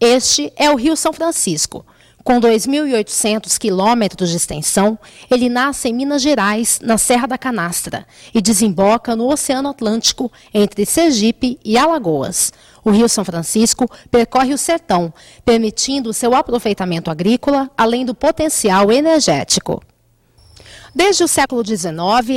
Este é o Rio São Francisco. Com 2.800 quilômetros de extensão, ele nasce em Minas Gerais, na Serra da Canastra, e desemboca no Oceano Atlântico, entre Sergipe e Alagoas. O Rio São Francisco percorre o sertão, permitindo seu aproveitamento agrícola, além do potencial energético. Desde o século XIX,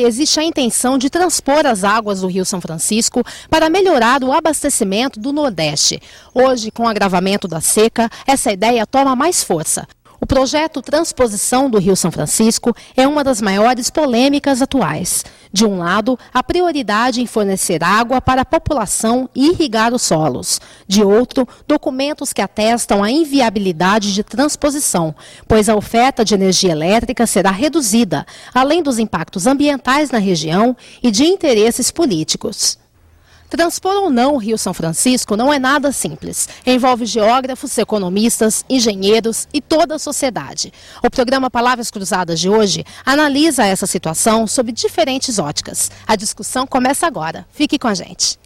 existe a intenção de transpor as águas do Rio São Francisco para melhorar o abastecimento do Nordeste. Hoje, com o agravamento da seca, essa ideia toma mais força. O projeto Transposição do Rio São Francisco é uma das maiores polêmicas atuais. De um lado, a prioridade em fornecer água para a população e irrigar os solos. De outro, documentos que atestam a inviabilidade de transposição, pois a oferta de energia elétrica será reduzida, além dos impactos ambientais na região e de interesses políticos. Transpor ou não o Rio São Francisco não é nada simples. Envolve geógrafos, economistas, engenheiros e toda a sociedade. O programa Palavras Cruzadas de hoje analisa essa situação sob diferentes óticas. A discussão começa agora. Fique com a gente.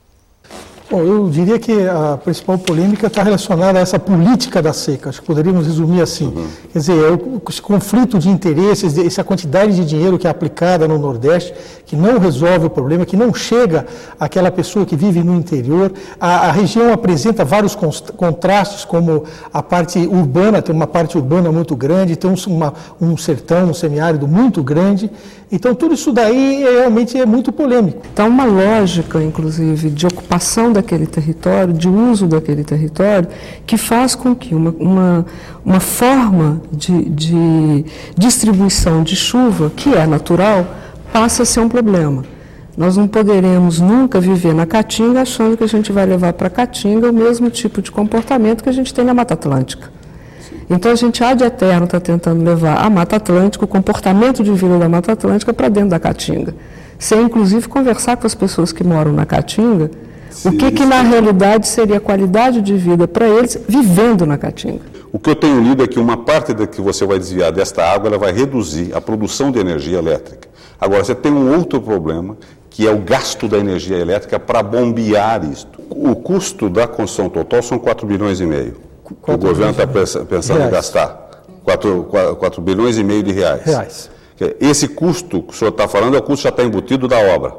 Bom, eu diria que a principal polêmica está relacionada a essa política da seca. Acho que poderíamos resumir assim. Uhum. Quer dizer, é esse conflito de interesses, essa quantidade de dinheiro que é aplicada no Nordeste, que não resolve o problema, que não chega àquela pessoa que vive no interior. A, a região apresenta vários contrastes, como a parte urbana, tem uma parte urbana muito grande, tem um, uma, um sertão, um semiárido muito grande. Então, tudo isso daí é, realmente é muito polêmico. Então, uma lógica, inclusive, de ocupação daquele território, de uso daquele território, que faz com que uma, uma, uma forma de, de distribuição de chuva, que é natural, passe a ser um problema. Nós não poderemos nunca viver na Caatinga achando que a gente vai levar para a Caatinga o mesmo tipo de comportamento que a gente tem na Mata Atlântica. Então a gente há de eterno está tentando levar a Mata Atlântica, o comportamento de vida da Mata Atlântica para dentro da Caatinga. Sem inclusive conversar com as pessoas que moram na Caatinga, Sim, o que, que na realidade seria a qualidade de vida para eles vivendo na Caatinga. O que eu tenho lido é que uma parte da que você vai desviar desta água, ela vai reduzir a produção de energia elétrica. Agora, você tem um outro problema, que é o gasto da energia elétrica para bombear isto. O custo da construção total são 4 bilhões e meio o governo está pensando reais. em gastar? 4, 4, 4, bilhões e meio de reais. reais. Esse custo que o senhor está falando é o custo que já está embutido da obra.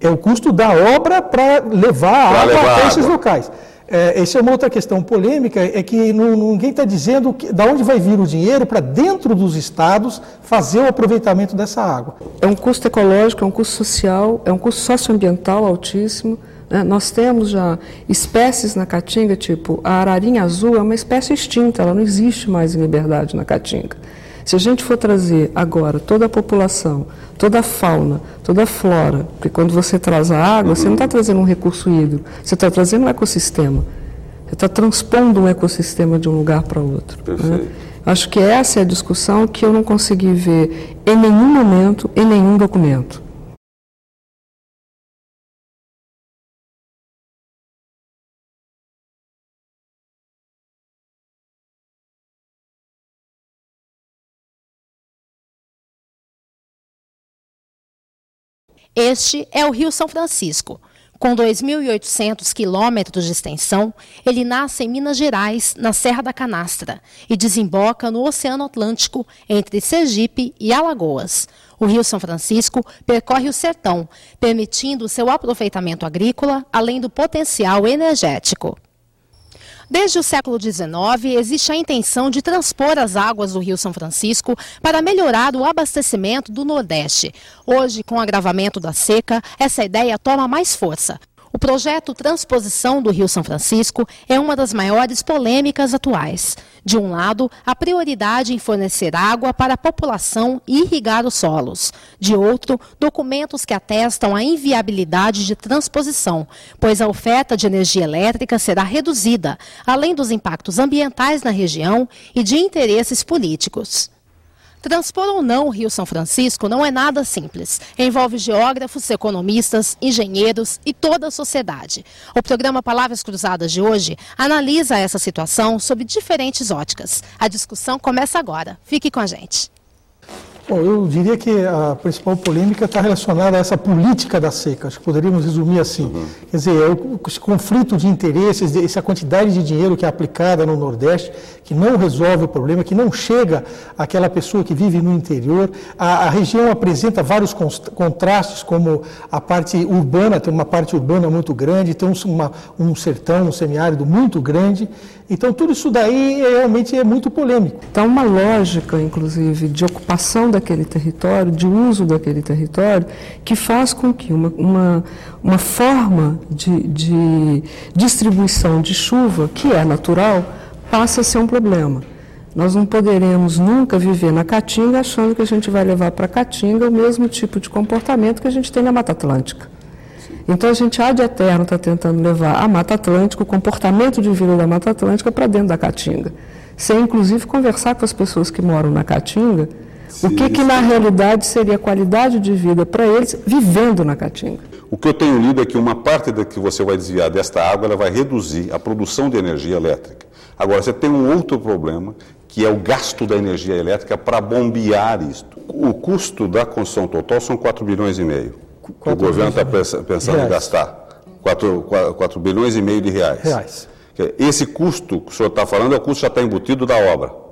É o custo da obra para levar a água levar até esses locais. É, essa é uma outra questão polêmica, é que não, ninguém está dizendo que, da onde vai vir o dinheiro para dentro dos estados fazer o aproveitamento dessa água. É um custo ecológico, é um custo social, é um custo socioambiental altíssimo. Né? Nós temos já espécies na caatinga, tipo a ararinha azul é uma espécie extinta, ela não existe mais em liberdade na caatinga. Se a gente for trazer agora toda a população, toda a fauna, toda a flora, porque quando você traz a água, uhum. você não está trazendo um recurso hídrico, você está trazendo um ecossistema. Você está transpondo um ecossistema de um lugar para outro. Né? Acho que essa é a discussão que eu não consegui ver em nenhum momento, em nenhum documento. Este é o Rio São Francisco. Com 2.800 quilômetros de extensão, ele nasce em Minas Gerais, na Serra da Canastra, e desemboca no Oceano Atlântico, entre Sergipe e Alagoas. O Rio São Francisco percorre o sertão, permitindo seu aproveitamento agrícola, além do potencial energético. Desde o século XIX, existe a intenção de transpor as águas do Rio São Francisco para melhorar o abastecimento do Nordeste. Hoje, com o agravamento da seca, essa ideia toma mais força. O projeto Transposição do Rio São Francisco é uma das maiores polêmicas atuais. De um lado, a prioridade em fornecer água para a população e irrigar os solos. De outro, documentos que atestam a inviabilidade de transposição, pois a oferta de energia elétrica será reduzida, além dos impactos ambientais na região e de interesses políticos. Transpor ou não o Rio São Francisco não é nada simples. Envolve geógrafos, economistas, engenheiros e toda a sociedade. O programa Palavras Cruzadas de hoje analisa essa situação sob diferentes óticas. A discussão começa agora. Fique com a gente. Bom, eu diria que a principal polêmica está relacionada a essa política da seca. Acho que poderíamos resumir assim. Uhum. Quer dizer, é o, esse conflito de interesses, essa quantidade de dinheiro que é aplicada no Nordeste, que não resolve o problema, que não chega àquela pessoa que vive no interior. A, a região apresenta vários contrastes, como a parte urbana, tem uma parte urbana muito grande, tem um, uma, um sertão, um semiárido muito grande. Então, tudo isso daí é, realmente é muito polêmico. Então, uma lógica, inclusive, de ocupação daquele território, de uso daquele território, que faz com que uma, uma, uma forma de, de distribuição de chuva, que é natural, passe a ser um problema. Nós não poderemos nunca viver na Caatinga achando que a gente vai levar para a Caatinga o mesmo tipo de comportamento que a gente tem na Mata Atlântica. Então a gente há de eterno está tentando levar a Mata Atlântica, o comportamento de vida da Mata Atlântica para dentro da Caatinga. Sem inclusive conversar com as pessoas que moram na Caatinga o que, que na realidade seria a qualidade de vida para eles vivendo na Caatinga? O que eu tenho lido é que uma parte da que você vai desviar desta água ela vai reduzir a produção de energia elétrica. Agora, você tem um outro problema, que é o gasto da energia elétrica para bombear isto. O custo da construção total são 4 bilhões e meio. O governo está pensando reais. em gastar 4, 4, 4, bilhões e meio de reais. reais. Esse custo que o senhor está falando é o custo que já está embutido da obra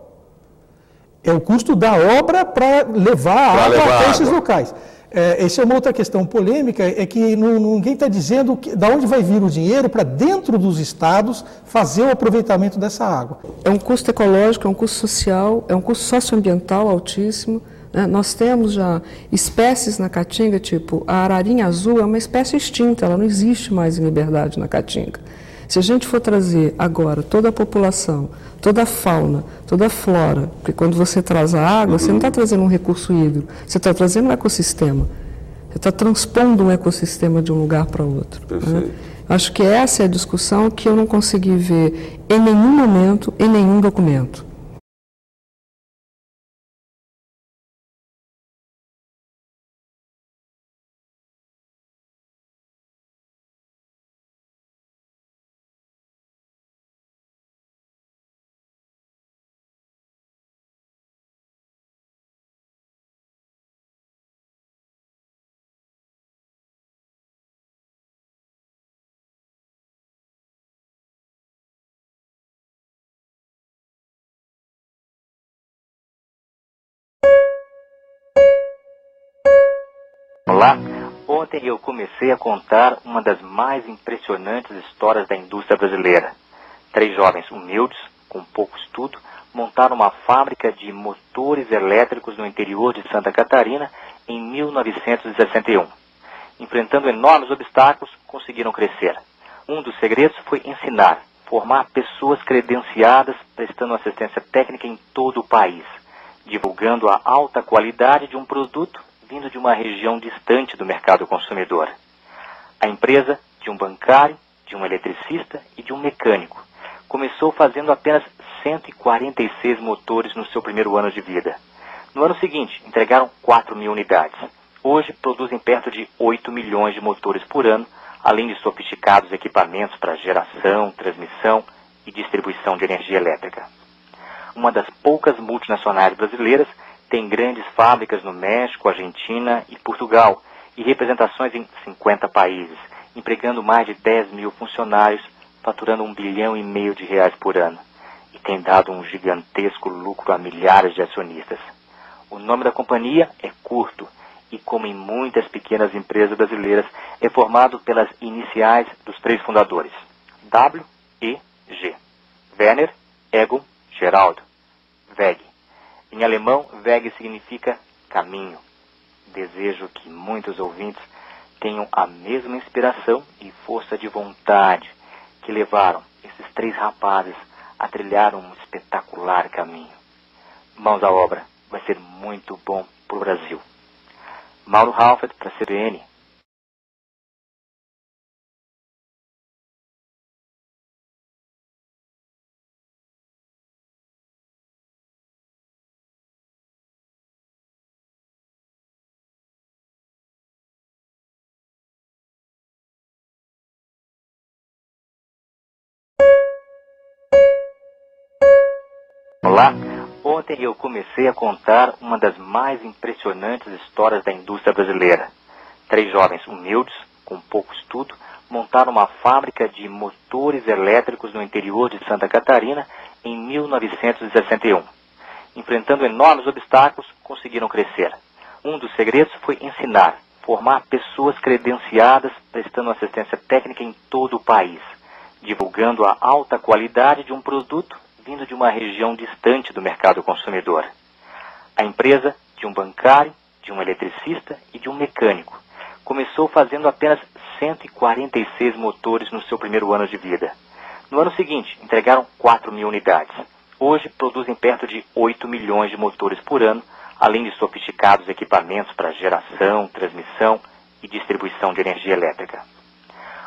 é o custo da obra para levar a água até esses locais. É, essa é uma outra questão polêmica, é que não, ninguém está dizendo que, da onde vai vir o dinheiro para dentro dos estados fazer o aproveitamento dessa água. É um custo ecológico, é um custo social, é um custo socioambiental altíssimo. Né? Nós temos já espécies na Caatinga, tipo a ararinha azul é uma espécie extinta, ela não existe mais em liberdade na Caatinga. Se a gente for trazer agora toda a população, toda a fauna, toda a flora, porque quando você traz a água, você não está trazendo um recurso hídrico, você está trazendo um ecossistema. Você está transpondo um ecossistema de um lugar para outro. Né? Acho que essa é a discussão que eu não consegui ver em nenhum momento, em nenhum documento. Olá, ontem eu comecei a contar uma das mais impressionantes histórias da indústria brasileira. Três jovens humildes, com pouco estudo, montaram uma fábrica de motores elétricos no interior de Santa Catarina em 1961. Enfrentando enormes obstáculos, conseguiram crescer. Um dos segredos foi ensinar, formar pessoas credenciadas prestando assistência técnica em todo o país, divulgando a alta qualidade de um produto vindo de uma região distante do mercado consumidor. A empresa, de um bancário, de um eletricista e de um mecânico, começou fazendo apenas 146 motores no seu primeiro ano de vida. No ano seguinte, entregaram 4 mil unidades. Hoje, produzem perto de 8 milhões de motores por ano, além de sofisticados equipamentos para geração, transmissão e distribuição de energia elétrica. Uma das poucas multinacionais brasileiras tem grandes fábricas no México, Argentina e Portugal e representações em 50 países, empregando mais de 10 mil funcionários, faturando um bilhão e meio de reais por ano. E tem dado um gigantesco lucro a milhares de acionistas. O nome da companhia é curto e, como em muitas pequenas empresas brasileiras, é formado pelas iniciais dos três fundadores: W, E, G. Werner, Egon, Geraldo. WEG. Em alemão, Weg significa caminho. Desejo que muitos ouvintes tenham a mesma inspiração e força de vontade que levaram esses três rapazes a trilhar um espetacular caminho. Mãos à obra, vai ser muito bom para o Brasil. Mauro Halford para a CBN. Olá, Ontem eu comecei a contar uma das mais impressionantes histórias da indústria brasileira. Três jovens humildes, com pouco estudo, montaram uma fábrica de motores elétricos no interior de Santa Catarina em 1961. Enfrentando enormes obstáculos, conseguiram crescer. Um dos segredos foi ensinar, formar pessoas credenciadas prestando assistência técnica em todo o país, divulgando a alta qualidade de um produto vindo de uma região distante do mercado consumidor. A empresa de um bancário, de um eletricista e de um mecânico começou fazendo apenas 146 motores no seu primeiro ano de vida. No ano seguinte, entregaram 4 mil unidades. Hoje, produzem perto de 8 milhões de motores por ano, além de sofisticados equipamentos para geração, transmissão e distribuição de energia elétrica.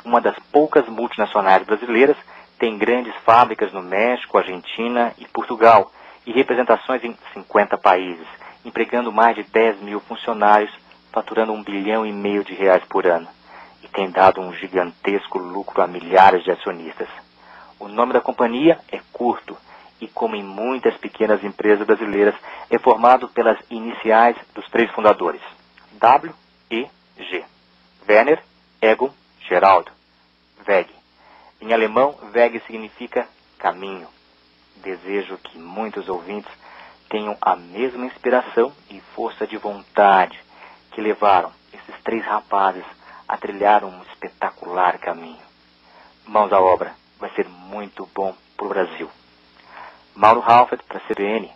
Uma das poucas multinacionais brasileiras tem grandes fábricas no México, Argentina e Portugal e representações em 50 países, empregando mais de 10 mil funcionários, faturando um bilhão e meio de reais por ano e tem dado um gigantesco lucro a milhares de acionistas. O nome da companhia é curto e, como em muitas pequenas empresas brasileiras, é formado pelas iniciais dos três fundadores: W, E, G. Werner, Egon, Geraldo. WEG. Em alemão, WEG significa caminho. Desejo que muitos ouvintes tenham a mesma inspiração e força de vontade que levaram esses três rapazes a trilhar um espetacular caminho. Mãos à obra, vai ser muito bom para o Brasil. Mauro Halford para a CBN,